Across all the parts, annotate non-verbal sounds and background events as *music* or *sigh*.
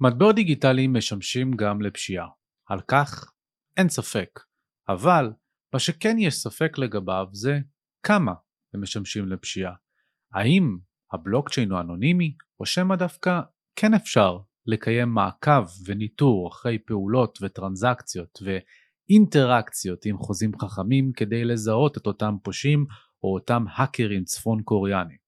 מטבעות דיגיטליים משמשים גם לפשיעה. על כך אין ספק. אבל מה שכן יש ספק לגביו זה כמה הם משמשים לפשיעה. האם הבלוקצ'יין הוא אנונימי, או שמא דווקא כן אפשר לקיים מעקב וניטור אחרי פעולות וטרנזקציות ואינטראקציות עם חוזים חכמים כדי לזהות את אותם פושעים או אותם האקרים צפון קוריאנים.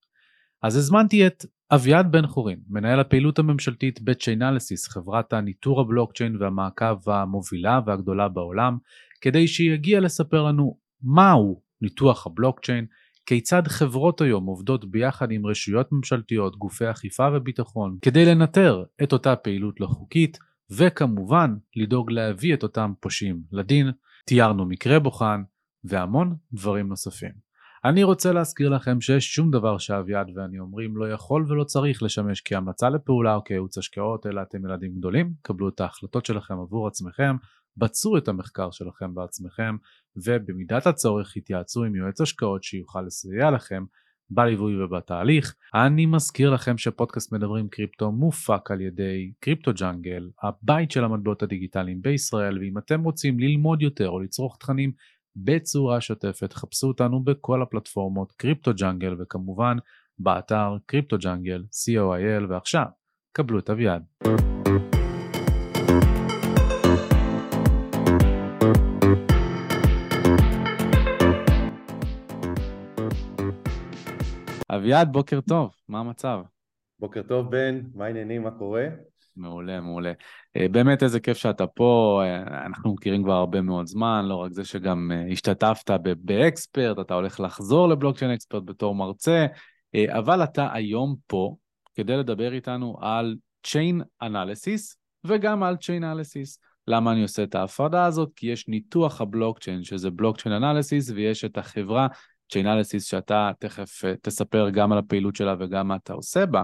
אז הזמנתי את אביעד בן חורין, מנהל הפעילות הממשלתית בצ'יינליסיס, חברת הניטור הבלוקצ'יין והמעקב המובילה והגדולה בעולם, כדי שיגיע לספר לנו מהו ניתוח הבלוקצ'יין, כיצד חברות היום עובדות ביחד עם רשויות ממשלתיות, גופי אכיפה וביטחון, כדי לנטר את אותה פעילות לא חוקית, וכמובן לדאוג להביא את אותם פושעים לדין, תיארנו מקרה בוחן והמון דברים נוספים. אני רוצה להזכיר לכם שיש שום דבר שאביעד ואני אומרים לא יכול ולא צריך לשמש כהמלצה לפעולה או כייעוץ השקעות, אלא אתם ילדים גדולים, קבלו את ההחלטות שלכם עבור עצמכם, בצעו את המחקר שלכם בעצמכם, ובמידת הצורך התייעצו עם יועץ השקעות שיוכל לסייע לכם בליווי ובתהליך. אני מזכיר לכם שפודקאסט מדברים קריפטו מופק על ידי קריפטו ג'אנגל, הבית של המטבעות הדיגיטליים בישראל, ואם אתם רוצים ללמוד יותר או לצרוך תכנים בצורה שוטפת. חפשו אותנו בכל הפלטפורמות קריפטו ג'אנגל וכמובן באתר קריפטו ג'אנגל co.il ועכשיו קבלו את אביעד. אביעד, בוקר טוב, מה המצב? בוקר טוב בן, מה העניינים, מה קורה? מעולה, מעולה. אה, באמת איזה כיף שאתה פה, אה, אנחנו מכירים כבר הרבה מאוד זמן, לא רק זה שגם אה, השתתפת באקספרט, אתה הולך לחזור לבלוקצ'יין אקספרט בתור מרצה, אבל אתה היום פה כדי לדבר איתנו על Chain Analysis וגם על Chain Analysis. למה אני עושה את ההפרדה הזאת? כי יש ניתוח הבלוקצ'יין, שזה בלוקצ'יין אנליסיס, ויש את החברה Chainalysis שאתה תכף תספר גם על הפעילות שלה וגם מה אתה עושה בה.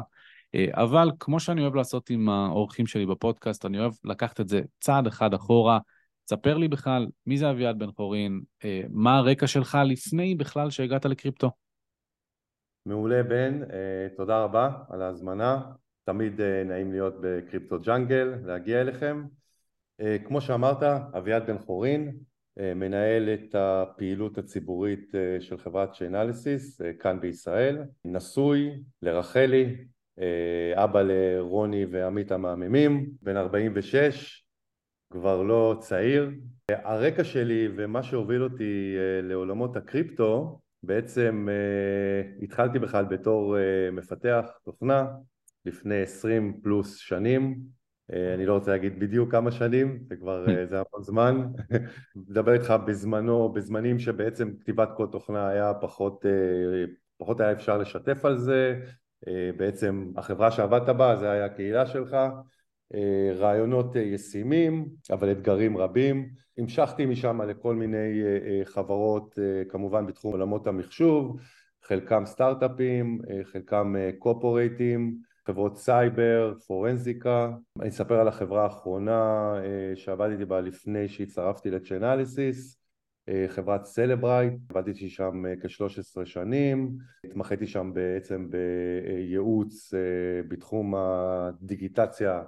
אה, אבל כמו שאני אוהב לעשות עם האורחים שלי בפודקאסט, אני אוהב לקחת את זה צעד אחד אחורה. ספר לי בכלל, מי זה אביעד בן חורין, אה, מה הרקע שלך לפני בכלל שהגעת לקריפטו? מעולה בן, אה, תודה רבה על ההזמנה, תמיד נעים להיות בקריפטו ג'אנגל, להגיע אליכם. כמו שאמרת, אביעד בן חורין, מנהל את הפעילות הציבורית של חברת שיינליסיס כאן בישראל, נשוי לרחלי, אבא לרוני ועמית המהממים, בן 46, כבר לא צעיר. הרקע שלי ומה שהוביל אותי אה, לעולמות הקריפטו, בעצם אה, התחלתי בכלל בתור מפתח תוכנה לפני 20 פלוס שנים, אני לא רוצה להגיד בדיוק כמה שנים, זה כבר, זה המון זמן, *laughs* מדבר איתך בזמנו, בזמנים שבעצם כתיבת קוד תוכנה היה פחות, פחות היה אפשר לשתף על זה, אה, בעצם החברה שעבדת בה זה היה הקהילה שלך, אה, רעיונות ישימים אבל אתגרים רבים, המשכתי משם לכל מיני אה, חברות כמובן בתחום עולמות המחשוב, חלקם סטארט-אפים, חלקם קופורייטים, חברות סייבר, פורנזיקה, אני אספר על החברה האחרונה שעבדתי בה לפני שהצטרפתי לצ'אנליסיס אה, חברת סלברייט, עבדתי שם אה, כ-13 שנים, התמחיתי שם בעצם בייעוץ אה, בתחום הדיגיטציה,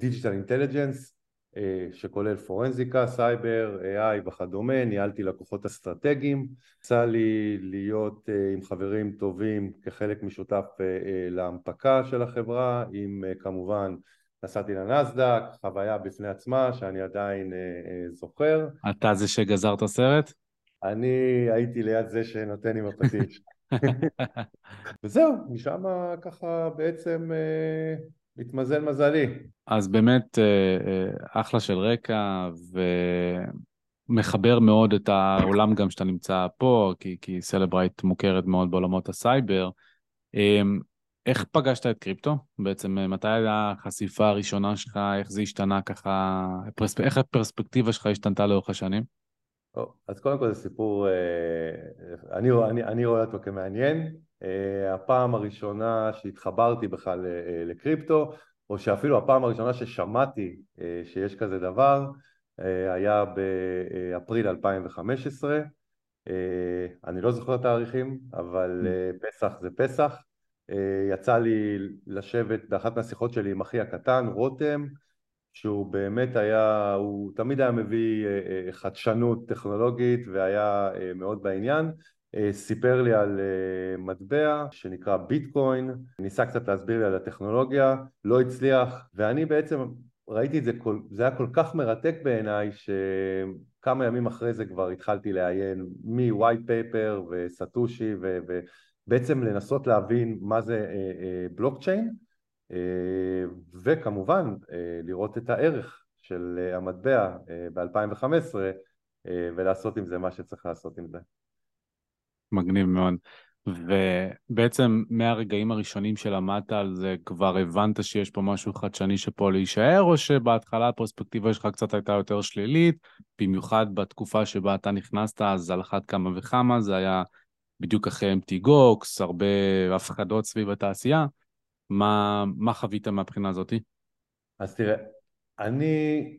digital intelligence, שכולל פורנזיקה, סייבר, AI וכדומה, ניהלתי לקוחות אסטרטגיים, יצא לי להיות עם חברים טובים כחלק משותף להנפקה של החברה, עם כמובן נסעתי לנסדק, חוויה בפני עצמה שאני עדיין אה, אה, זוכר. אתה זה שגזר את הסרט? אני הייתי ליד זה שנותן עם הפטיש. *laughs* *laughs* וזהו, משם ככה בעצם אה, התמזל מזלי. אז באמת אה, אה, אחלה של רקע ומחבר מאוד את העולם גם שאתה נמצא פה, כי, כי סלברייט מוכרת מאוד בעולמות הסייבר. איך פגשת את קריפטו? בעצם אה, מתי הייתה החשיפה הראשונה שלך, איך זה השתנה ככה, פרספ... איך הפרספקטיבה שלך השתנתה לאורך השנים? אז קודם כל זה סיפור, אה, אני, אני, אני רואה אותו כמעניין. אה, הפעם הראשונה שהתחברתי בכלל לקריפטו, או שאפילו הפעם הראשונה ששמעתי שיש כזה דבר, היה באפריל 2015. אני לא זוכר תאריכים, אבל פסח זה פסח. יצא לי לשבת באחת מהשיחות שלי עם אחי הקטן, רותם, שהוא באמת היה, הוא תמיד היה מביא חדשנות טכנולוגית והיה מאוד בעניין. סיפר לי על מטבע שנקרא ביטקוין, ניסה קצת להסביר לי על הטכנולוגיה, לא הצליח ואני בעצם ראיתי את זה, זה היה כל כך מרתק בעיניי שכמה ימים אחרי זה כבר התחלתי לעיין מ-white paper וסטושי ובעצם לנסות להבין מה זה בלוקצ'יין וכמובן לראות את הערך של המטבע ב-2015 ולעשות עם זה מה שצריך לעשות עם זה. מגניב מאוד. ובעצם מהרגעים הראשונים שלמדת על זה כבר הבנת שיש פה משהו חדשני שפה להישאר, או שבהתחלה הפרספקטיבה שלך קצת הייתה יותר שלילית, במיוחד בתקופה שבה אתה נכנסת, אז על אחת כמה וכמה, זה היה בדיוק אחרי אמפטי גוקס, הרבה הפחדות סביב התעשייה. מה, מה חווית מהבחינה הזאתי? אז תראה, אני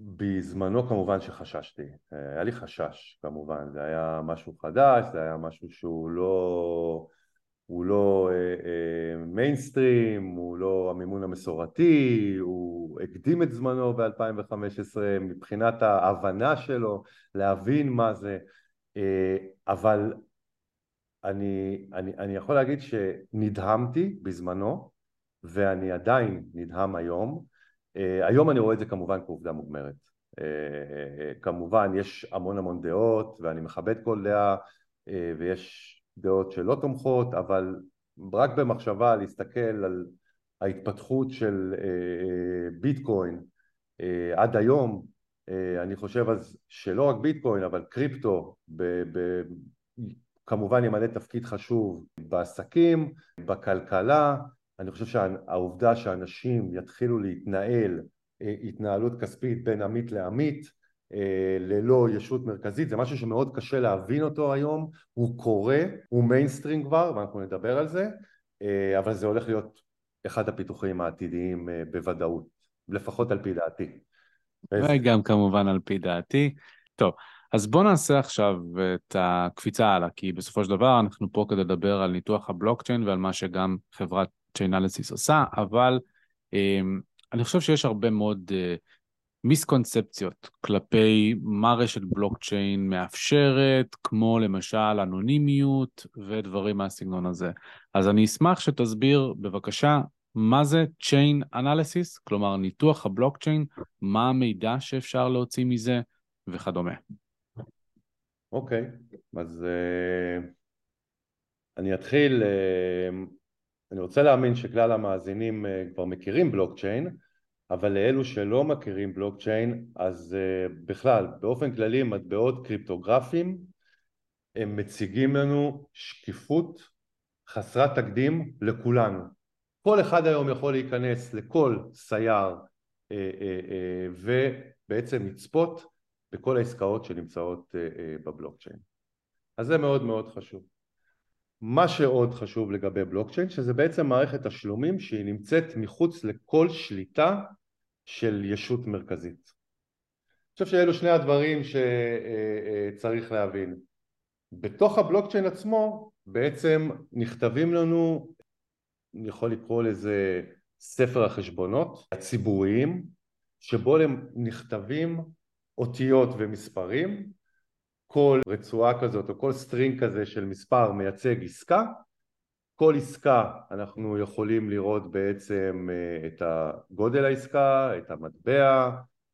בזמנו כמובן שחששתי, היה לי חשש כמובן, זה היה משהו חדש, זה היה משהו שהוא לא, הוא לא מיינסטרים, אה, אה, הוא לא המימון המסורתי, הוא הקדים את זמנו ב-2015 מבחינת ההבנה שלו, להבין מה זה, אה, אבל אני, אני, אני יכול להגיד שנדהמתי בזמנו ואני עדיין נדהם היום אה, היום אני רואה את זה כמובן כעובדה מוגמרת. אה, אה, כמובן יש המון המון דעות ואני מכבד כל דעה ויש דעות שלא תומכות אבל רק במחשבה להסתכל על ההתפתחות של ביטקוין עד היום אני חושב אז שלא רק ביטקוין אבל קריפטו ב- ב- כמובן ימלא תפקיד חשוב בעסקים, בכלכלה אני חושב שהעובדה שאנשים יתחילו להתנהל אה, התנהלות כספית בין עמית לעמית אה, ללא ישות מרכזית זה משהו שמאוד קשה להבין אותו היום, הוא קורה, הוא מיינסטרים כבר ואנחנו נדבר על זה אה, אבל זה הולך להיות אחד הפיתוחים העתידיים בוודאות, לפחות על פי דעתי. וגם כמובן על פי דעתי. טוב, אז בואו נעשה עכשיו את הקפיצה הלאה, כי בסופו של דבר אנחנו פה כדי לדבר על ניתוח הבלוקצ'יין ועל מה שגם חברת שאנליסיס עושה, אבל um, אני חושב שיש הרבה מאוד מיסקונספציות כלפי מה רשת בלוקצ'יין מאפשרת, כמו למשל אנונימיות ודברים מהסגנון הזה. אז אני אשמח שתסביר בבקשה מה זה Chain Analysis, כלומר ניתוח הבלוקצ'יין, מה המידע שאפשר להוציא מזה וכדומה. אוקיי, אז uh, אני אתחיל uh, אני רוצה להאמין שכלל המאזינים אה, כבר מכירים בלוקצ'יין, אבל לאלו שלא מכירים בלוקצ'יין, אז אה, בכלל, באופן כללי מטבעות קריפטוגרפיים הם מציגים לנו שקיפות חסרת תקדים לכולנו. כל אחד היום יכול להיכנס לכל סייר אה, ובעצם לצפות בכל העסקאות שנמצאות בבלוקצ'יין. אז זה מאוד מאוד חשוב. מה שעוד חשוב לגבי בלוקצ'יין שזה בעצם מערכת תשלומים שהיא נמצאת מחוץ לכל שליטה של ישות מרכזית. אני חושב שאלו שני הדברים שצריך להבין. בתוך הבלוקצ'יין עצמו בעצם נכתבים לנו, אני יכול לקרוא לזה ספר החשבונות הציבוריים שבו נכתבים אותיות ומספרים כל רצועה כזאת או כל string כזה של מספר מייצג עסקה כל עסקה אנחנו יכולים לראות בעצם אה, את הגודל העסקה, את המטבע,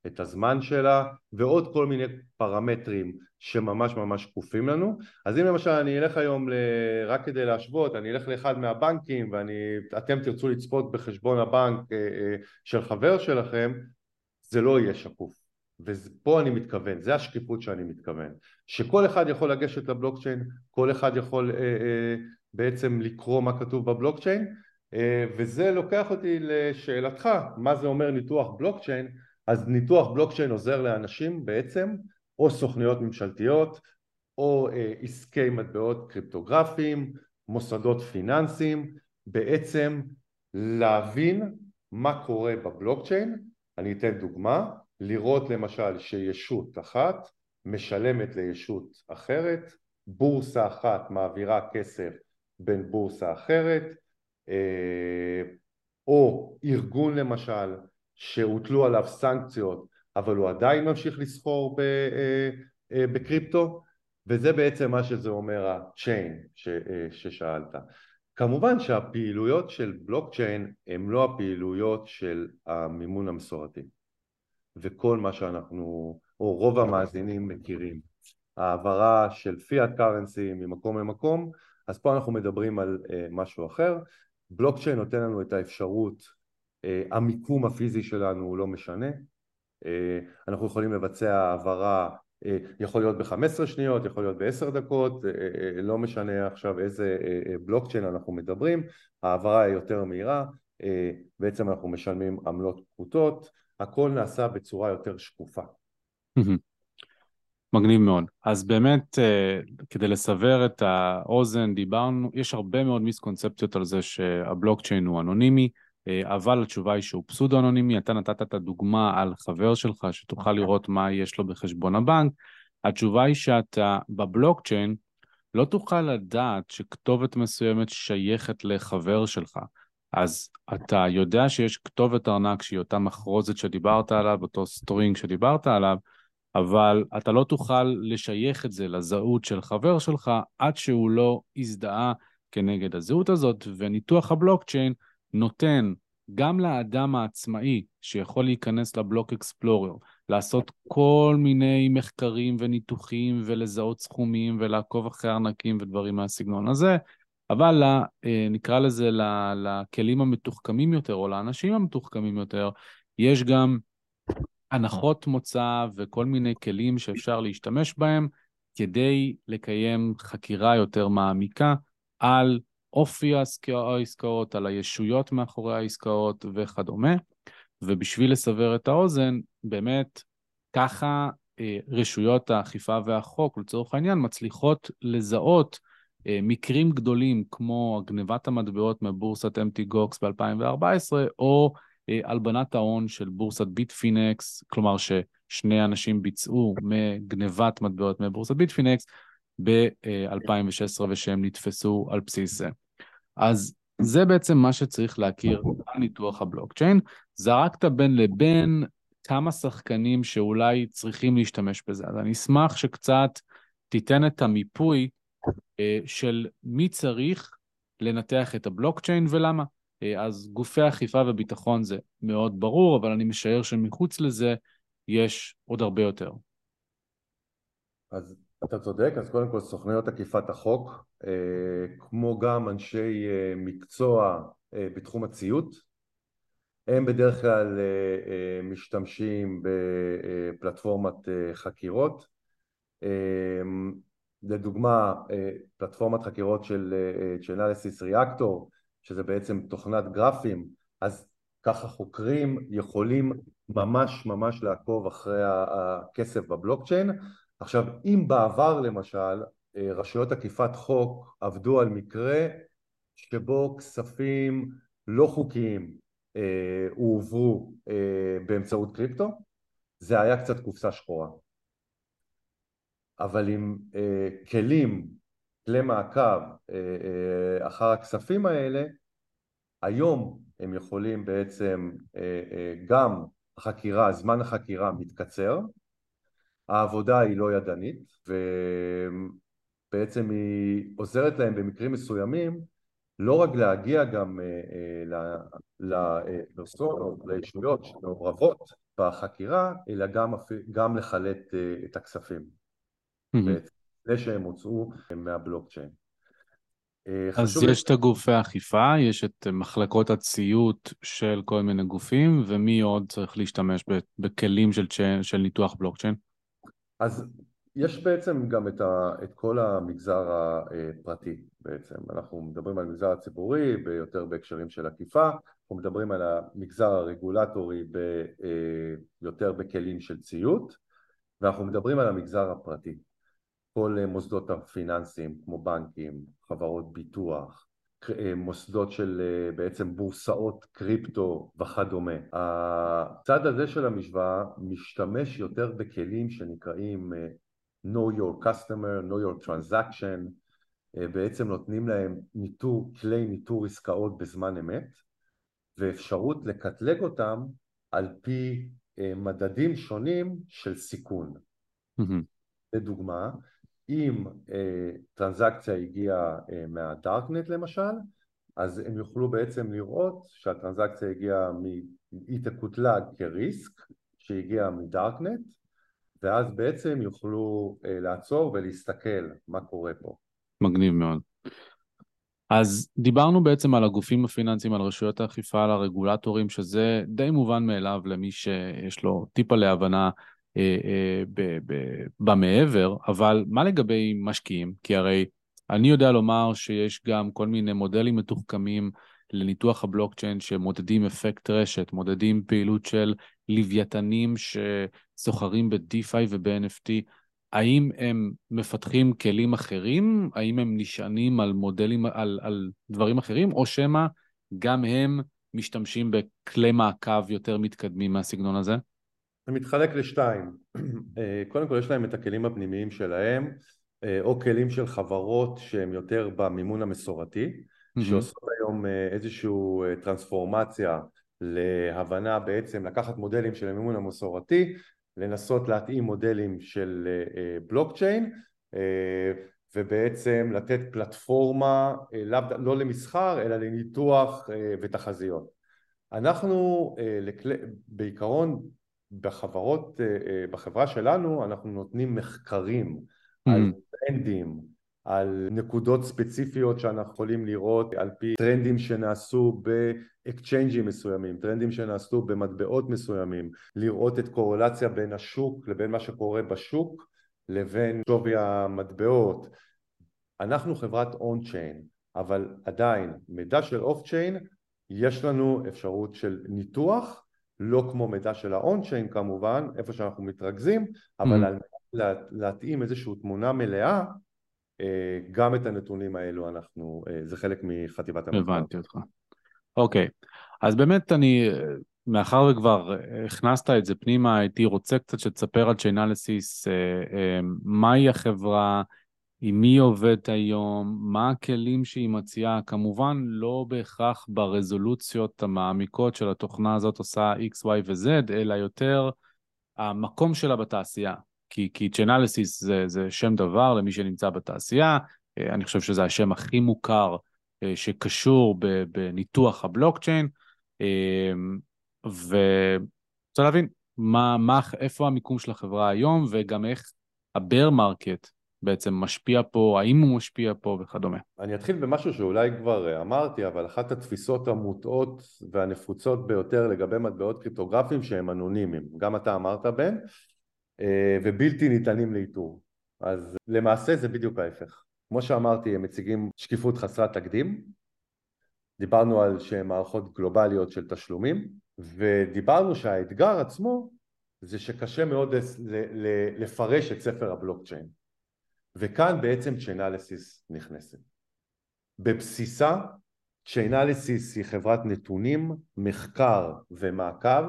את הזמן שלה ועוד כל מיני פרמטרים שממש ממש שקופים לנו. אז אם למשל אני אלך היום ל... רק כדי להשוות אני אלך לאחד מהבנקים ואתם תרצו לצפות בחשבון הבנק אה, אה, של חבר שלכם זה לא יהיה שקוף ופה אני מתכוון, זה השקיפות שאני מתכוון, שכל אחד יכול לגשת לבלוקצ'יין, כל אחד יכול אה, אה, בעצם לקרוא מה כתוב בבלוקצ'יין אה, וזה לוקח אותי לשאלתך, מה זה אומר ניתוח בלוקצ'יין, אז ניתוח בלוקצ'יין עוזר לאנשים בעצם, או סוכניות ממשלתיות, או אה, עסקי מטבעות קריפטוגרפיים, מוסדות פיננסיים, בעצם להבין מה קורה בבלוקצ'יין, אני אתן דוגמה לראות למשל שישות אחת משלמת לישות אחרת, בורסה אחת מעבירה כסף בין בורסה אחרת, או ארגון למשל שהוטלו עליו סנקציות אבל הוא עדיין ממשיך לסחור בקריפטו וזה בעצם מה שזה אומר ה-chain ששאלת. כמובן שהפעילויות של בלוקצ'יין הן לא הפעילויות של המימון המסורתי וכל מה שאנחנו, או רוב המאזינים מכירים. העברה של פיאט קרנסי ממקום למקום אז פה אנחנו מדברים על uh, משהו אחר. בלוקצ'יין נותן לנו את האפשרות uh, המיקום הפיזי שלנו הוא לא משנה. uh, אנחנו יכולים לבצע העברה יכול להיות ב-15 שניות, יכול להיות ב-10 דקות, לא משנה עכשיו איזה בלוקצ'יין אנחנו מדברים, העברה היא יותר מהירה, בעצם אנחנו משלמים עמלות פחותות, הכל נעשה בצורה יותר שקופה. מגניב מאוד. אז באמת, כדי לסבר את האוזן, דיברנו, יש הרבה מאוד מיסקונספציות על זה שהבלוקצ'יין הוא אנונימי, אבל התשובה היא שהוא פסודו אנונימי, אתה נתת את הדוגמה על חבר שלך שתוכל. לראות מה יש לו בחשבון הבנק, התשובה היא שאתה בבלוקצ'יין לא תוכל לדעת שכתובת מסוימת שייכת לחבר שלך. אז אתה יודע שיש כתובת ארנק שהיא אותה מחרוזת שדיברת עליו, אותו string שדיברת עליו, אבל אתה לא תוכל לשייך את זה לזהות של חבר שלך עד שהוא לא הזדהה כנגד הזהות הזאת, וניתוח הבלוקצ'יין נותן גם לאדם העצמאי שיכול להיכנס ל block explorer, לעשות כל מיני מחקרים וניתוחים ולזהות סכומים ולעקוב אחרי ארנקים ודברים מהסגנון הזה, אבל אה, נקרא לזה לכלים המתוחכמים יותר או לאנשים המתוחכמים יותר, יש גם הנחות מוצא וכל מיני כלים שאפשר להשתמש בהם כדי לקיים חקירה יותר מעמיקה על אופי העסקאות, על הישויות מאחורי העסקאות וכדומה. ובשביל לסבר את האוזן, באמת ככה אה, רשויות האכיפה והחוק, לצורך העניין, מצליחות לזהות מקרים גדולים כמו גנבת המטבעות מבורסת Mt. Gox ב-2014, או אה, הלבנת ההון של בורסת ביטפינקס, כלומר ששני אנשים ביצעו מגנבת מטבעות מבורסת ביטפינקס ב-2016 ושהם נתפסו על בסיס זה. אז זה בעצם מה שצריך להכיר על ניתוח הבלוקצ'יין. זרקת בין לבין כמה שחקנים שאולי צריכים להשתמש בזה. אז אני אשמח שקצת תיתן את המיפוי אה, של מי צריך לנתח את הבלוקצ'יין ולמה. אה, אז גופי אכיפה וביטחון זה מאוד ברור, אבל אני משער שמחוץ לזה יש עוד הרבה יותר. אז אתה צודק, אז קודם כל סוכנויות אכיפת החוק, אה, כמו גם אנשי אה, מקצוע אה, בתחום הציות, הם בדרך כלל משתמשים בפלטפורמת חקירות, לדוגמה פלטפורמת חקירות של Chainalysis Reactor, שזה בעצם תוכנת גרפים, אז ככה חוקרים יכולים ממש ממש לעקוב אחרי הכסף בבלוקצ'יין. עכשיו אם בעבר למשל אה, רשויות אכיפת חוק עבדו על מקרה שבו כספים לא חוקיים אה, הועברו אה, באמצעות קריפטו זה היה קצת קופסה שחורה אבל עם אה, כלים, כלי מעקב אה, אה, אחר הכספים האלה היום הם יכולים בעצם אה, אה, גם החקירה, זמן החקירה מתקצר העבודה היא לא ידנית ובעצם היא עוזרת להם במקרים מסוימים לא רק להגיע גם אה, אה, לפרסונות, לישויות שמעורבות בחקירה, אלא גם, גם לחלט אה, את הכספים, לפני שהם הוצאו מהבלוקצ'יין. אז יש את הגופי האכיפה, יש את מחלקות הציות של כל מיני גופים, ומי עוד צריך להשתמש בכלים של, של ניתוח בלוקצ'יין? אז יש בעצם גם את, ה, את כל המגזר הפרטי בעצם, אנחנו מדברים על המגזר הציבורי ביותר בהקשרים של עקיפה, אנחנו מדברים על המגזר הרגולטורי ביותר בכלים של ציות. ואנחנו מדברים על המגזר הפרטי, כל מוסדות הפיננסיים כמו בנקים, חברות ביטוח, אה, מוסדות של אה, בעצם בורסאות קריפטו וכדומה. הצד הזה של המשוואה משתמש יותר בכלים שנקראים אה, know your customer, know your transaction, בעצם נותנים להם ניטור, כלי ניטור עסקאות בזמן אמת ואפשרות לקטלג אותם על פי מדדים שונים של סיכון. Mm-hmm. לדוגמה, אם אה, טרנזקציה הגיעה אה, מהדארקנט למשל, אז הם יוכלו בעצם לראות שהטרנזקציה הגיעה, מ... היא תקוטלג כריסק שהגיעה מדארקנט, ואז בעצם יוכלו אה, לעצור ולהסתכל מה קורה פה. מגניב מאוד. אז דיברנו בעצם על הגופים הפיננסיים, על רשויות האכיפה, על הרגולטורים, שזה די מובן מאליו למי שיש לו טיפה להבנה במעבר, אבל מה לגבי משקיעים? כי הרי אני יודע לומר שיש גם כל מיני מודלים מתוחכמים לניתוח הבלוקצ'יין שמודדים אפקט רשת, מודדים פעילות של לוויתנים שסוחרים ב-DeFi וב-NFT. האם הם מפתחים כלים אחרים? האם הם נשענים על מודלים, על, על דברים אחרים? או שמא גם הם משתמשים בכלי מעקב יותר מתקדמים מהסגנון הזה? זה מתחלק לשתיים, אה, קודם כל יש להם את הכלים הפנימיים שלהם אה, או כלים של חברות שהם יותר במימון המסורתי mm-hmm. שעושות היום אה, איזושהי טרנספורמציה להבנה בעצם לקחת מודלים של המימון המסורתי לנסות להתאים מודלים של בלוקצ'יין ובעצם לתת פלטפורמה לא למסחר אלא לניתוח ותחזיות. אנחנו בעיקרון בחברות, אה, אה, בחברה שלנו אנחנו נותנים מחקרים mm-hmm. על טרנדים, על נקודות ספציפיות שאנחנו יכולים לראות על פי טרנדים שנעשו ב exchange ים מסוימים, טרנדים שנעשו במטבעות מסוימים, לראות את קורלציה בין השוק לבין מה שקורה בשוק לבין שווי המטבעות. אנחנו חברת on-chain, אבל עדיין מידע של off-chain יש לנו אפשרות של ניתוח לא כמו מידע של ה on-chain כמובן, איפה שאנחנו מתרכזים, אבל mm. על מנת להתאים איזושהי תמונה מלאה, אה, גם את הנתונים האלו אנחנו, אה, זה חלק מחטיבת המחקר. הבנתי אותך. אוקיי, אז באמת אני, מאחר וכבר הכנסת את זה פנימה, הייתי רוצה קצת שתספר על צ'יינליסיס, אה, מהי החברה, עם מי עובדת היום, מה הכלים שהיא מציעה, כמובן לא בהכרח ברזולוציות המעמיקות של התוכנה הזאת עושה X, Y ו-Z, אלא יותר המקום שלה בתעשייה. כי, כי צ'נליסיס זה, זה שם דבר למי שנמצא בתעשייה, אה, אני חושב שזה השם הכי מוכר אה, שקשור בניתוח הבלוקצ'יין, אה, ורוצה להבין מה, מה, איפה המיקום של החברה היום וגם איך ה bear market בעצם משפיע פה, האם הוא משפיע פה וכדומה. אני אתחיל במשהו שאולי כבר אה, אמרתי, אבל אחת התפיסות המוטעות והנפוצות ביותר לגבי מטבעות קריפטוגרפיים שהם אנונימיים, גם אתה אמרת בן, אה, ובלתי ניתנים לאיתור. אז למעשה זה בדיוק ההפך. כמו שאמרתי, הם מציגים שקיפות חסרת תקדים, דיברנו על שהם מערכות גלובליות של תשלומים, ודיברנו שהאתגר עצמו זה שקשה מאוד לפרש את ספר הבלוקצ'יין. וכאן בעצם צ'יינליסיס נכנסת. בבסיסה צ'יינליסיס היא חברת נתונים, מחקר ומעקב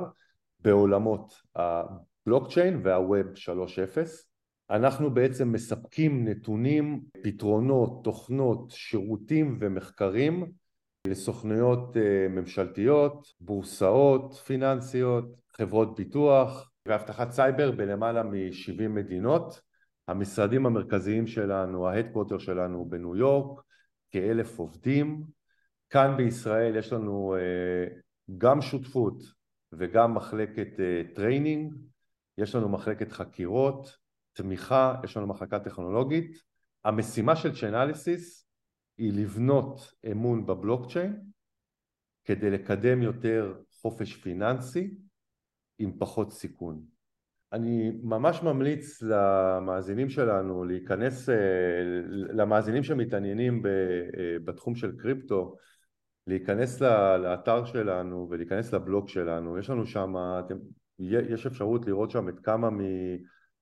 בעולמות הבלוקצ'יין וה web 3.0 אנחנו בעצם מספקים נתונים, פתרונות, תוכנות, שירותים ומחקרים לסוכנויות אה, ממשלתיות, בורסאות פיננסיות, חברות ביטוח ואבטחת סייבר בלמעלה מ-70 מדינות המשרדים המרכזיים שלנו, ה headquarter שלנו בניו יורק, כאלף עובדים. כאן בישראל יש לנו אה, גם שותפות וגם מחלקת training, אה, יש לנו מחלקת חקירות, תמיכה, יש לנו מחלקה טכנולוגית. המשימה של Chainalysis היא לבנות אמון בבלוקצ'יין כדי לקדם יותר חופש פיננסי עם פחות סיכון. אני ממש ממליץ למאזינים שלנו להיכנס, אה, למאזינים שמתעניינים אה, בתחום של קריפטו, להיכנס לאתר שלנו ולהיכנס לבלוג שלנו, יש לנו שם, יש אפשרות לראות שם את כמה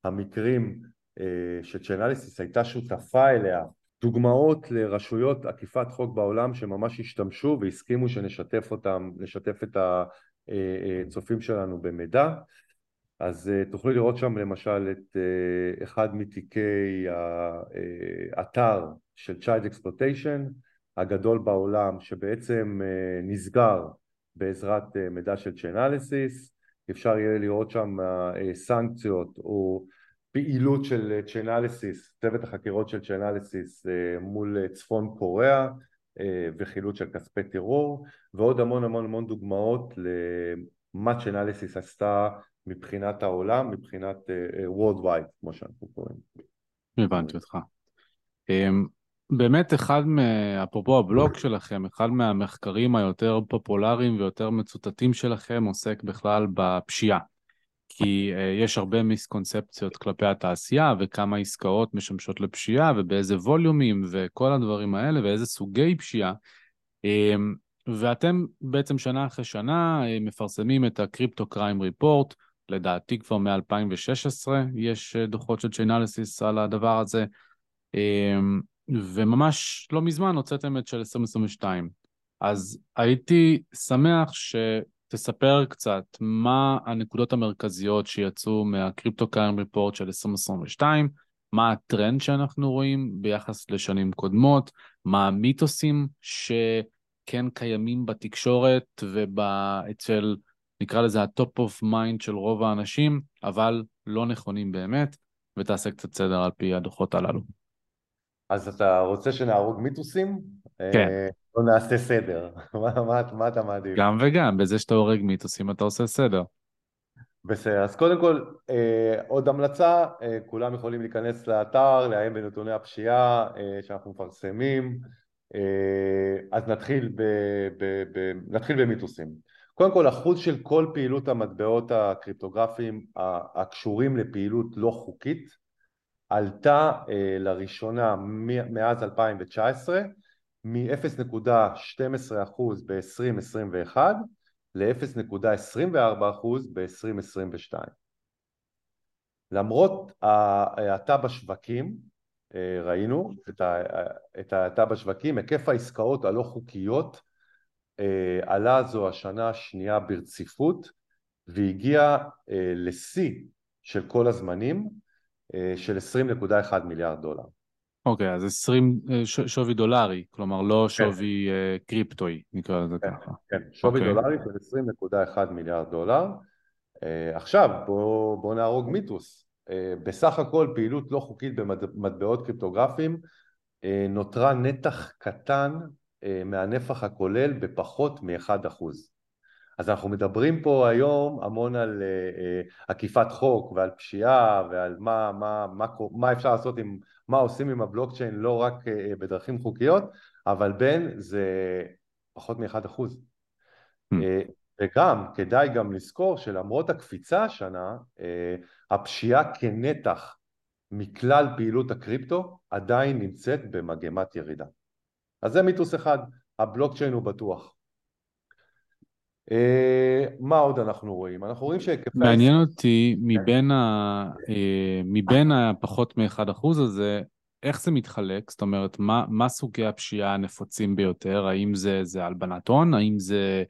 מהמקרים אה, שצ'נליסיס הייתה שותפה אליה, דוגמאות לרשויות אכיפת חוק בעולם שממש השתמשו והסכימו שנשתף אותם, לשתף את הצופים שלנו במידע אז תוכלו לראות שם למשל את אחד מתיקי האתר של Child Exploitation הגדול בעולם שבעצם נסגר בעזרת מידע של Chainalysis אפשר יהיה לראות שם סנקציות או פעילות של Chainalysis, צוות החקירות של Chainalysis מול צפון קוריאה וחילוט של כספי טרור ועוד המון המון המון דוגמאות למה Chainalysis עשתה מבחינת העולם, מבחינת Worldwide כמו שאנחנו קוראים. הבנתי אותך. באמת אחד, אפרופו הבלוג שלכם, אחד מהמחקרים היותר פופולריים ויותר מצוטטים שלכם עוסק בכלל בפשיעה. כי יש הרבה מיסקונספציות כלפי התעשייה וכמה עסקאות משמשות לפשיעה ובאיזה ווליומים וכל הדברים האלה ואיזה סוגי פשיעה. ואתם בעצם שנה אחרי שנה מפרסמים את הקריפטו קריים ריפורט, לדעתי כבר מ-2016 יש דוחות של צ'יינליסיס על הדבר הזה. וממש לא מזמן הוצאתם את של 2022. אז הייתי שמח שתספר קצת מה הנקודות המרכזיות שיצאו מהקריפטו קיים ריפורט של 2022, מה הטרנד שאנחנו רואים ביחס לשנים קודמות, מה המיתוסים שכן קיימים בתקשורת ואצל, נקרא לזה ה-top of mind של רוב האנשים, אבל לא נכונים באמת, ותעשה קצת סדר על פי הדוחות הללו. אז אתה רוצה שנהרוג מיתוסים? כן. או נעשה סדר? *laughs* מה, מה, מה אתה מעדיף? גם וגם, בזה שאתה הורג מיתוסים אתה עושה סדר. בסדר, אז קודם כל אה, עוד המלצה, אה, כולם יכולים להיכנס לאתר, לעיין בנתוני הפשיעה אה, שאנחנו מפרסמים, אה, אז נתחיל, ב, ב, ב, נתחיל במיתוסים. קודם כל אחוז של כל פעילות המטבעות הקריפטוגרפיים הקשורים לפעילות לא חוקית עלתה אה, לראשונה מאז 2019 מ-0.12% ב-2021 ל-0.24% ב-2022. למרות ההאטה בשווקים, אה, ראינו את ההאטה בשווקים, היקף העסקאות הלא חוקיות עלה זו השנה השנייה ברציפות והגיע לשיא של כל הזמנים של 20.1 מיליארד דולר. אוקיי, okay, אז 20 אה, שווי דולרי, כלומר לא כן. שווי כן. קריפטואי, נקרא לזה כן, ככה. כן, שווי okay. אוקיי. דולרי של 20.1 מיליארד דולר. עכשיו בואו בוא נהרוג מיתוס. בסך הכל פעילות לא חוקית במטבעות קריפטוגרפיים נותרה נתח קטן מהנפח הכולל בפחות מ-1%. אז אנחנו מדברים פה היום המון על uh, עקיפת חוק ועל פשיעה ועל מה, מה, מה, מה אפשר לעשות עם, מה עושים עם הבלוקצ'יין לא רק בדרכים חוקיות, אבל בין זה פחות מ-1%. Mm. Uh, וגם, כדאי גם לזכור שלמרות הקפיצה השנה, הפשיעה כנתח מכלל פעילות הקריפטו עדיין נמצאת במגמת ירידה. אז זה מיתוס אחד, הבלוקצ'יין הוא בטוח. אה, מה עוד אנחנו רואים? אנחנו רואים שהיקפי... מעניין אותי, מבין, ה... אה, מבין הפחות מ-1% הזה, איך זה מתחלק? זאת אומרת, מה, מה סוגי הפשיעה הנפוצים ביותר? האם זה, זה הלבנת הון? האם זה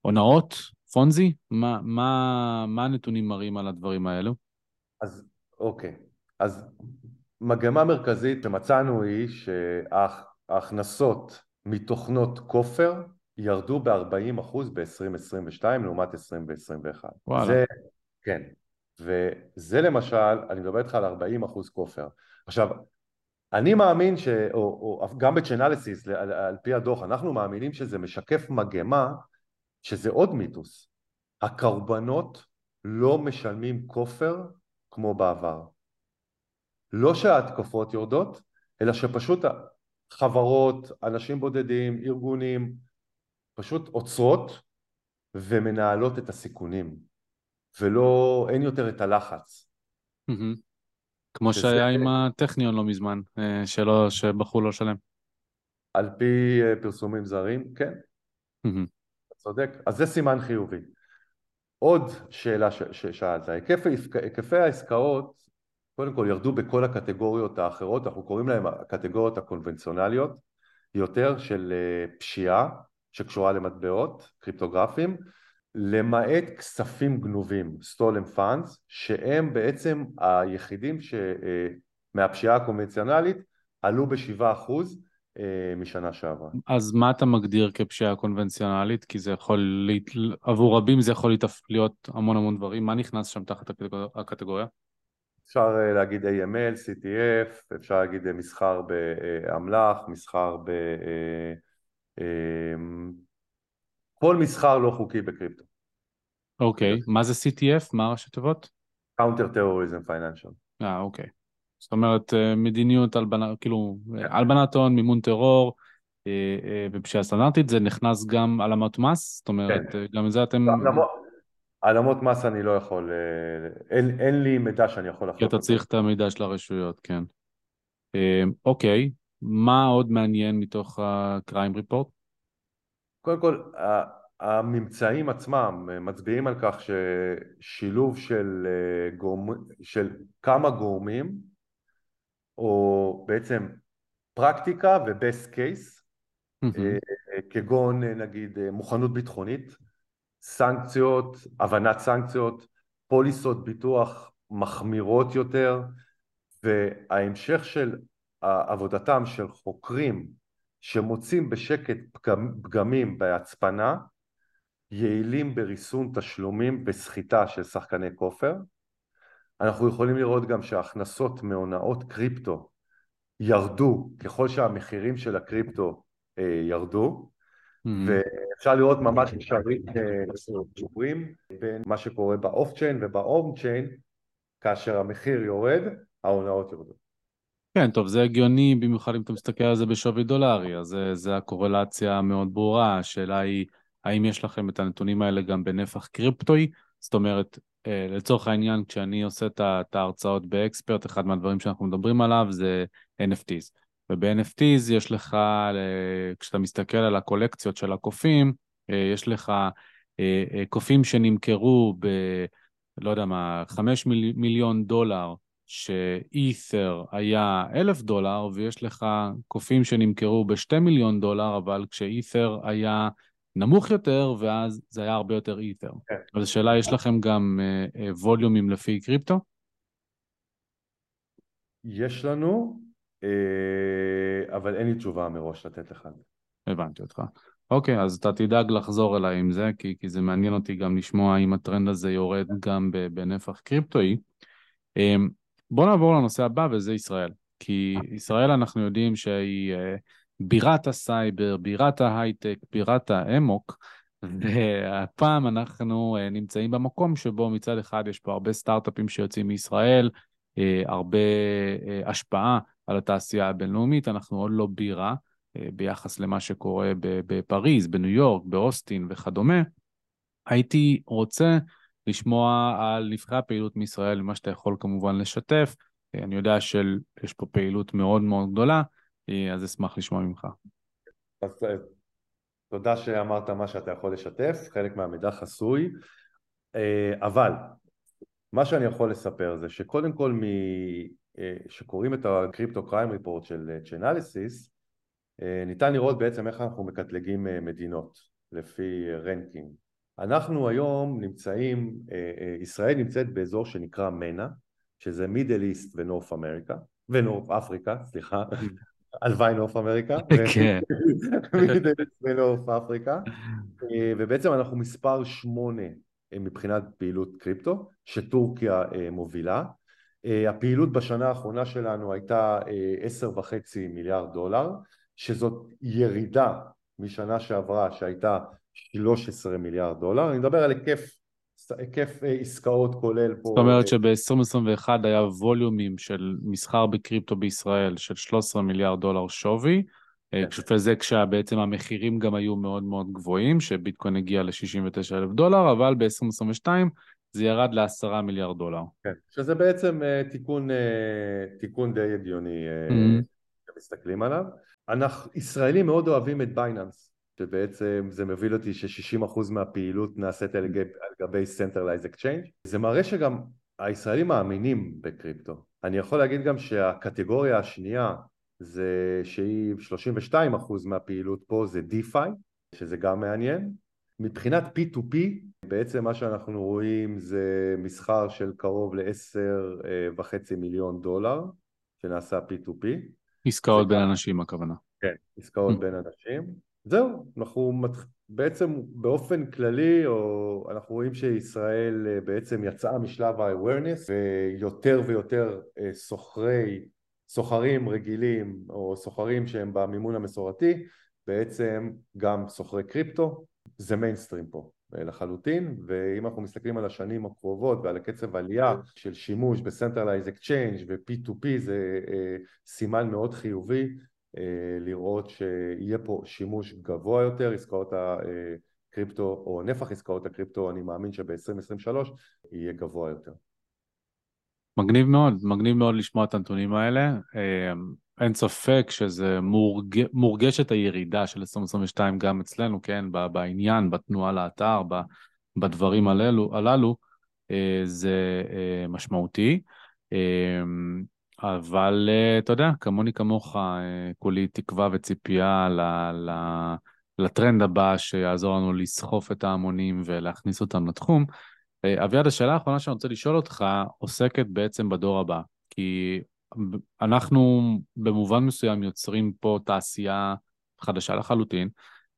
הונאות? פונזי? מה, מה, מה הנתונים מראים על הדברים האלו? אז אוקיי, אז מגמה מרכזית שמצאנו היא שההכנסות מתוכנות כופר ירדו ב-40% ב-2022 לעומת 2021. וואלה. זה, כן. וזה למשל, אני מדבר איתך על 40% כופר. עכשיו, אני מאמין ש... או, או גם בצ'נליסיס, על, על פי הדוח, אנחנו מאמינים שזה משקף מגמה שזה עוד מיתוס. הקרבנות לא משלמים כופר כמו בעבר. לא שההתקפות יורדות, אלא שפשוט חברות, אנשים בודדים, ארגונים, פשוט עוצרות ומנהלות את הסיכונים, ולא, אין יותר את הלחץ. כמו שהיה עם הטכניון לא מזמן, אה, שלא, שבחרו לא לשלם. על פי אה, פרסומים זרים, כן. אתה צודק. אז זה סימן חיובי. עוד שאלה ששאלת, היקפי העסקאות קודם כל ירדו בכל הקטגוריות האחרות, אנחנו קוראים להן הקטגוריות הקונבנציונליות יותר של אה, פשיעה, שקשורה למטבעות קריפטוגרפיים, למעט כספים גנובים, stolen funds, שהם בעצם היחידים שמהפשיעה הקונבנציונלית עלו בשבעה אחוז אה, משנה שעברה. אז מה אתה מגדיר כפשיעה קונבנציונלית? כי זה יכול, עבור רבים זה יכול להיות המון המון דברים. מה נכנס שם תחת הקטגוריה? אפשר אה, להגיד AML, CTF, אפשר להגיד אה, מסחר באמל"ח, מסחר ב... כל מסחר לא חוקי בקריפטו. אוקיי, okay. מה זה CTF? מה ראשי תיבות? Counter Terrorism Financial. אה, אוקיי. זאת אומרת, אה, מדיניות הלבנה, כאילו, הלבנת הון, מימון טרור אה, אה, ופשיעה סטנדרטית, זה נכנס גם העלמות מס? זאת אומרת, כן. גם את זה אתם... העלמות מס אני לא יכול, אין, אין לי מידע שאני יכול לחלוק. כי אתה צריך את המידע של הרשויות, כן. אוקיי, מה עוד מעניין מתוך ה-crime report? קודם כל, הממצאים עצמם מצביעים על כך ששילוב של, גורמ, של כמה גורמים או בעצם פרקטיקה ו-best case. כגון נגיד מוכנות ביטחונית, סנקציות, הבנת סנקציות, פוליסות ביטוח מחמירות יותר, וההמשך של עבודתם של חוקרים שמוצאים בשקט פגמים בהצפנה, יעילים בריסון תשלומים וסחיטה של שחקני כופר, אנחנו יכולים לראות גם שההכנסות מהונאות קריפטו ירדו ככל שהמחירים של הקריפטו אה, ירדו. ואפשר לראות ממש קשרים שוברים אה, בין מה שקורה באוף צ'יין ובאום צ'יין כאשר המחיר יורד ההונאות יורדות. כן, טוב, זה הגיוני במיוחד אם אתה מסתכל על זה בשווי דולרי, אז זה, זה הקורלציה המאוד ברורה, השאלה היא האם יש לכם את הנתונים האלה גם בנפח קריפטואי, זאת אומרת, אה, לצורך העניין, כשאני עושה את ההרצאות באקספרט, אחד מהדברים שאנחנו מדברים עליו זה NFTs. וב-NFTs יש לך, כשאתה מסתכל על הקולקציות של הקופים, אה, יש לך אה, קופים שנמכרו ב... לא יודע מה, 5 מיליון דולר, שאית'ר היה אלף דולר, ויש לך קופים שנמכרו ב-2 מיליון דולר, אבל כשאית'ר היה נמוך יותר, ואז זה היה הרבה יותר אית'ר. כן. אז השאלה, יש לכם גם ווליומים לפי קריפטו? יש לנו, אבל אין לי תשובה מראש לתת לך. הבנתי אותך. אוקיי, אז אתה תדאג לחזור אליי עם זה, כי, כי זה מעניין אותי גם לשמוע אם הטרנד הזה יורד גם בנפח קריפטואי. Um, בואו נעבור לנושא הבא, וזה ישראל. כי ישראל אנחנו יודעים שהיא... Uh, בירת הסייבר, בירת ההייטק, בירת האמוק, והפעם אנחנו אה, נמצאים במקום שבו מצד אחד יש פה הרבה סטארט-אפים שיוצאים מישראל, אה, הרבה אה, השפעה על התעשייה הבינלאומית, אנחנו עוד לא בירה ביחס למה שקורה בפריז, בניו יורק, באוסטין וכדומה. הייתי רוצה לשמוע על נבחרי הפעילות מישראל, מה שאתה יכול כמובן לשתף. אני יודע שיש פה פעילות מאוד מאוד גדולה, אז אשמח לשמוע ממך. אז אה, תודה שאמרת מה שאתה יכול לשתף, חלק מהמידע חסוי, אה, אבל מה שאני יכול לספר זה שקודם כל כשקוראים אה, את הקריפטו קריים ריפורט של צ'נליסיס ניתן לראות בעצם איך אנחנו מקטלגים מדינות לפי ranking. אנחנו היום נמצאים, ישראל נמצאת באזור שנקרא MENA, שזה Middle East ו North America, ו North Africa, סליחה, *laughs* הלוואי North America, *laughs* כן, *laughs* ו North Africa, אה, ובעצם אנחנו מספר שמונה אה, מבחינת פעילות קריפטו, שטורקיה אה, מובילה. הפעילות בשנה האחרונה שלנו הייתה עשר וחצי מיליארד דולר, שזאת ירידה משנה שעברה שהייתה 13 מיליארד דולר, אני מדבר על היקף היקף אה, עסקאות כולל פה. זאת אומרת שב-2021 היה ווליומים של מסחר בקריפטו בישראל של 13 מיליארד דולר שווי, אה, כן. וזה כשבעצם המחירים גם היו מאוד מאוד גבוהים, שביטקוין הגיע ל-69 אלף דולר, אבל ב-2022 זה ירד ל-10 מיליארד דולר. כן, שזה בעצם uh, תיקון, uh, תיקון די הגיוני, uh, mm-hmm. מסתכלים עליו. אנחנו, ישראלים מאוד אוהבים את בייננס. שבעצם זה מביא אותי ש-60% מהפעילות נעשית על גבי Centralized Exchange. זה מראה שגם הישראלים מאמינים בקריפטו. אני יכול להגיד גם שהקטגוריה השנייה זה שהיא 32% מהפעילות פה זה DeFi, שזה גם מעניין. מבחינת P2P בעצם מה שאנחנו רואים זה מסחר של קרוב לעשר וחצי מיליון דולר שנעשה P2P. עסקאות בין אנשים הכוונה. כן, עסקאות mm. בין אנשים. זהו, אנחנו בעצם באופן כללי, או אנחנו רואים שישראל אה, בעצם יצאה משלב ה-awareness ויותר ויותר אה, סוחרי, סוחרים רגילים או סוחרים שהם במימון המסורתי בעצם גם סוחרי קריפטו, זה מיינסטרים פה אה, לחלוטין ואם אנחנו מסתכלים על השנים הקרובות ועל הקצב עלייה של שימוש ב-Centralized Exchange ו-P2P זה סימן מאוד חיובי אה, לראות שיהיה פה שימוש גבוה יותר, עסקאות הקריפטו או נפח עסקאות הקריפטו אני מאמין שב-2023 יהיה גבוה יותר. מגניב מאוד, מגניב מאוד לשמוע את הנתונים האלה. אה, אין ספק שזה מורג... מורגשת הירידה של 2022 גם אצלנו, כן, בעניין, בתנועה לאתר, בדברים הללו, הללו אה, זה משמעותי. אבל אתה יודע, כמוני כמוך, כולי תקווה וציפייה ל, ל, לטרנד הבא שיעזור לנו לסחוף את ההמונים ולהכניס אותם לתחום. Uh, אביעד, השאלה האחרונה שאני רוצה לשאול אותך עוסקת בעצם בדור הבא, כי אנחנו במובן מסוים יוצרים פה תעשייה חדשה לחלוטין,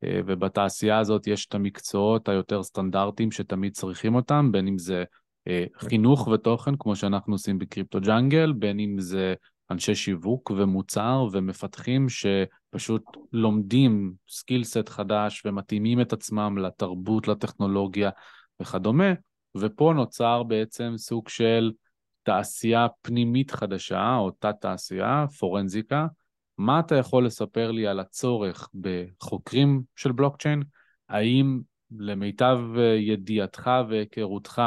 ובתעשייה הזאת יש את המקצועות היותר סטנדרטיים שתמיד צריכים אותם, בין אם זה אה, חינוך ותוכן, כמו שאנחנו עושים ב Crypto Jungle, בין אם זה אנשי שיווק ומוצר ומפתחים שפשוט לומדים skill set חדש ומתאימים את עצמם לתרבות, לטכנולוגיה וכדומה, ופה נוצר בעצם סוג של תעשייה פנימית חדשה, או תת-תעשייה, פורנזיקה. מה אתה יכול לספר לי על הצורך בחוקרים של בלוקצ'יין? האם למיטב אה, ידיעתך והיכרותך,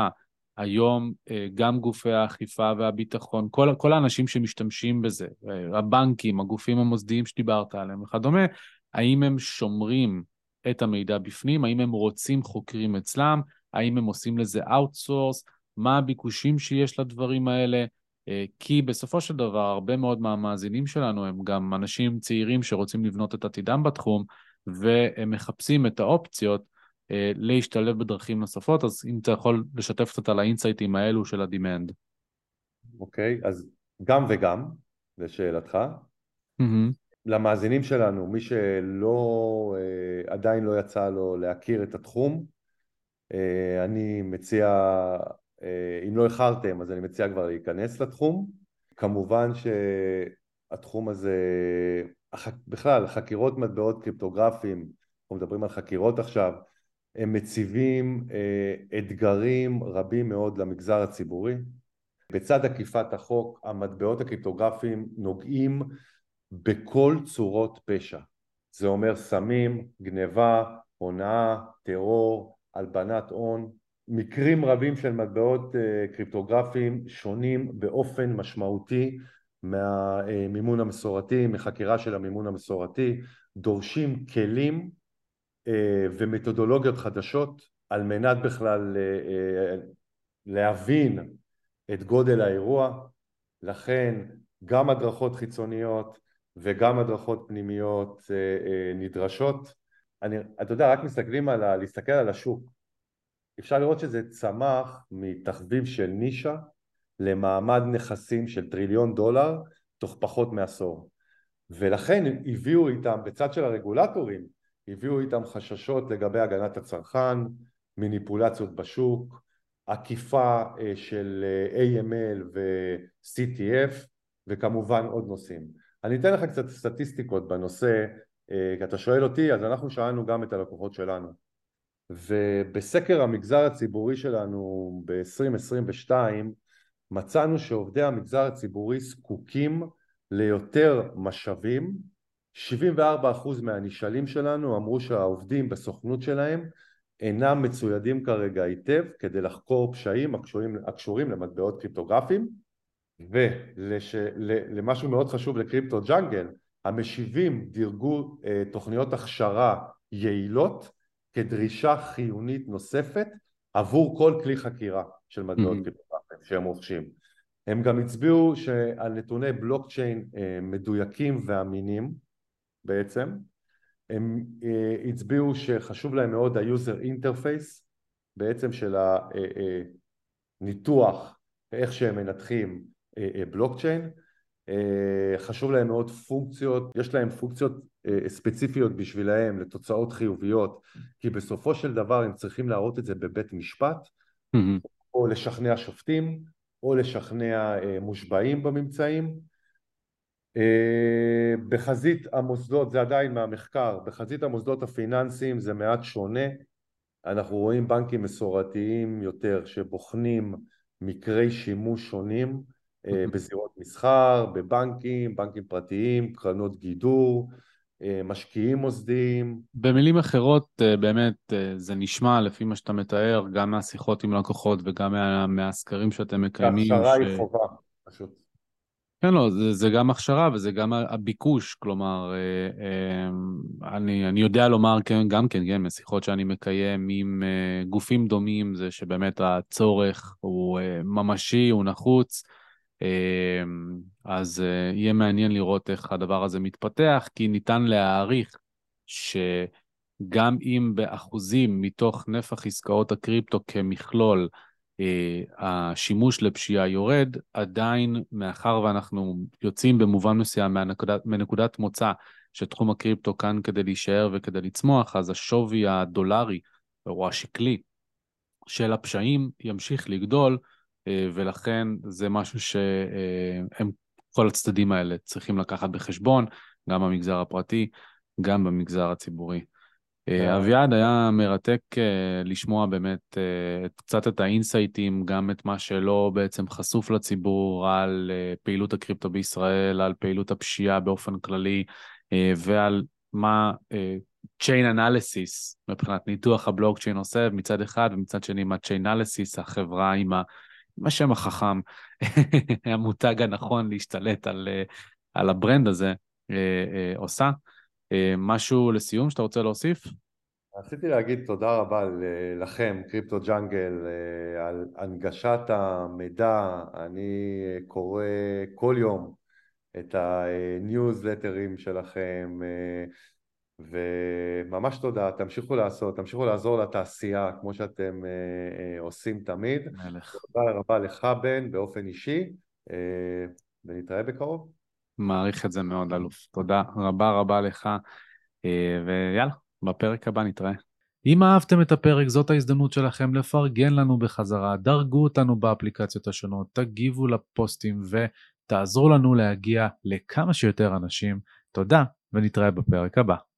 היום אה, גם גופי האכיפה והביטחון, כל, כל האנשים שמשתמשים בזה, אה, הבנקים, הגופים המוסדיים שדיברת עליהם וכדומה, האם הם שומרים את המידע בפנים, האם הם רוצים חוקרים אצלם, האם הם עושים לזה outsource, מה הביקושים שיש לדברים האלה, אה, כי בסופו של דבר הרבה מאוד מהמאזינים שלנו הם גם אנשים צעירים שרוצים לבנות את עתידם בתחום, והם מחפשים את האופציות אה, להשתלב בדרכים נוספות, אז אם אתה יכול לשתף קצת על האינסייטים האלו של ה demand. אוקיי, אוקיי, אז גם וגם, לשאלתך. Mm-hmm. למאזינים שלנו, מי שלא, אה, עדיין לא יצא לו להכיר את התחום, אה, אני מציע, אם לא איחרתם, אז אני מציע כבר להיכנס לתחום. כמובן שהתחום הזה, בכלל, חקירות מטבעות קריפטוגרפיים, אנחנו מדברים על חקירות עכשיו, הם מציבים אה, אתגרים רבים מאוד למגזר הציבורי. בצד עקיפת החוק המטבעות הקריפטוגרפיים נוגעים בכל צורות פשע. זה אומר סמים, גניבה, הונאה, טרור, הלבנת הון. מקרים רבים של מטבעות אה, קריפטוגרפיים שונים באופן משמעותי מהמימון המסורתי, מחקירה של המימון המסורתי, דורשים כלים אה, ומתודולוגיות חדשות על מנת בכלל אה, להבין את גודל האירוע, לכן גם הדרכות חיצוניות וגם הדרכות פנימיות נדרשות. אני, אתה יודע, רק מסתכלים על, ה, להסתכל על השוק, אפשר לראות שזה צמח מתחביב של נישה למעמד נכסים של טריליון דולר תוך פחות מעשור. ולכן הביאו איתם בצד של הרגולטורים הביאו איתם חששות לגבי הגנת הצרכן, מניפולציות בשוק, עקיפה אה, של אה, AML ו-CTF וכמובן עוד נושאים. אני אתן לך קצת סטטיסטיקות בנושא, אה, כי אתה שואל אותי, אז אנחנו שאלנו גם את הלקוחות שלנו. ובסקר המגזר הציבורי שלנו ב-2022 מצאנו שעובדי המגזר הציבורי זקוקים ליותר משאבים 74% מהנשאלים שלנו אמרו שהעובדים בסוכנות שלהם אינם מצוידים כרגע היטב כדי לחקור פשעים הקשורים, הקשורים למטבעות קריפטוגרפיים ולמשהו מאוד חשוב לקריפטו ג'אנגל המשיבים דירגו אה, תוכניות הכשרה יעילות כדרישה חיונית נוספת עבור כל כלי חקירה של מטבעות mm-hmm. קריפטוגרפיים שהם רוכשים. הם גם הצביעו שעל נתוני בלוקצ'יין אה, מדויקים ואמינים בעצם, הם הצביעו שחשוב להם מאוד ה-user interface בעצם של הניתוח, איך שהם מנתחים בלוקצ'יין, חשוב להם מאוד פונקציות, יש להם פונקציות ספציפיות בשבילהם לתוצאות חיוביות כי בסופו של דבר הם צריכים להראות את זה בבית משפט mm-hmm. או לשכנע שופטים או לשכנע מושבעים בממצאים. בחזית המוסדות, זה עדיין מהמחקר, בחזית המוסדות הפיננסיים זה מעט שונה. אנחנו רואים בנקים מסורתיים יותר שבוחנים מקרי שימוש שונים *laughs* בזירות מסחר, בבנקים, בנקים פרטיים, קרנות גידור, משקיעים מוסדיים. במילים אחרות באמת זה נשמע לפי מה שאתה מתאר גם מהשיחות עם לקוחות וגם מה, מהסקרים שאתם מקיימים. ההכשרה ש... היא חובה פשוט. כן, לא, זה, זה גם הכשרה וזה גם הביקוש, כלומר, אה, אה, אני, אני יודע לומר כן, גם כן, כן, משיחות שאני מקיים עם אה, גופים דומים, זה שבאמת הצורך הוא ממשי, הוא נחוץ, אז יהיה מעניין לראות איך הדבר הזה מתפתח, כי ניתן להעריך שגם אם באחוזים מתוך נפח עסקאות הקריפטו כמכלול, אה, השימוש לפשיעה יורד, עדיין מאחר ואנחנו יוצאים במובן מסוים מהנקודת, מנקודת מוצא שתחום הקריפטו כאן כדי להישאר וכדי לצמוח, אז השווי הדולרי או השקלי של הפשעים ימשיך לגדול, אה, ולכן זה משהו שהם, כל הצדדים האלה צריכים לקחת בחשבון, גם במגזר הפרטי, גם במגזר הציבורי. אה, כן. אביעד, היה מרתק אה, לשמוע באמת אה, קצת את האינסייטים, גם את מה שלא בעצם חשוף לציבור על פעילות הקריפטו בישראל, על פעילות הפשיעה באופן כללי, ועל מה Chain Analysis מבחינת ניתוח הבלוקצ'יין עושה מצד אחד, ומצד שני מה Chain Analysis, החברה עם, ה, עם השם החכם, *laughs* המותג הנכון להשתלט על, על ה brand הזה, עושה. אה, משהו לסיום שאתה רוצה להוסיף? רציתי להגיד תודה רבה לכם, Crypto Jungle, אה, על הנגשת המידע. אני קורא כל יום את הניוזלטרים שלכם, אה, וממש תודה, תמשיכו לעשות, תמשיכו לעזור לתעשייה כמו שאתם עושים תמיד. מלך. תודה רבה לך בן באופן אישי, ונתראה בקרוב. מעריך את זה מאוד, אלוף. תודה רבה רבה לך, אה, ויאללה, בפרק הבא נתראה. אם אהבתם את הפרק, זאת ההזדמנות שלכם לפרגן לנו בחזרה, דרגו אותנו באפליקציות השונות, תגיבו לפוסטים ותעזרו לנו להגיע לכמה שיותר אנשים. תודה, ונתראה בפרק הבא.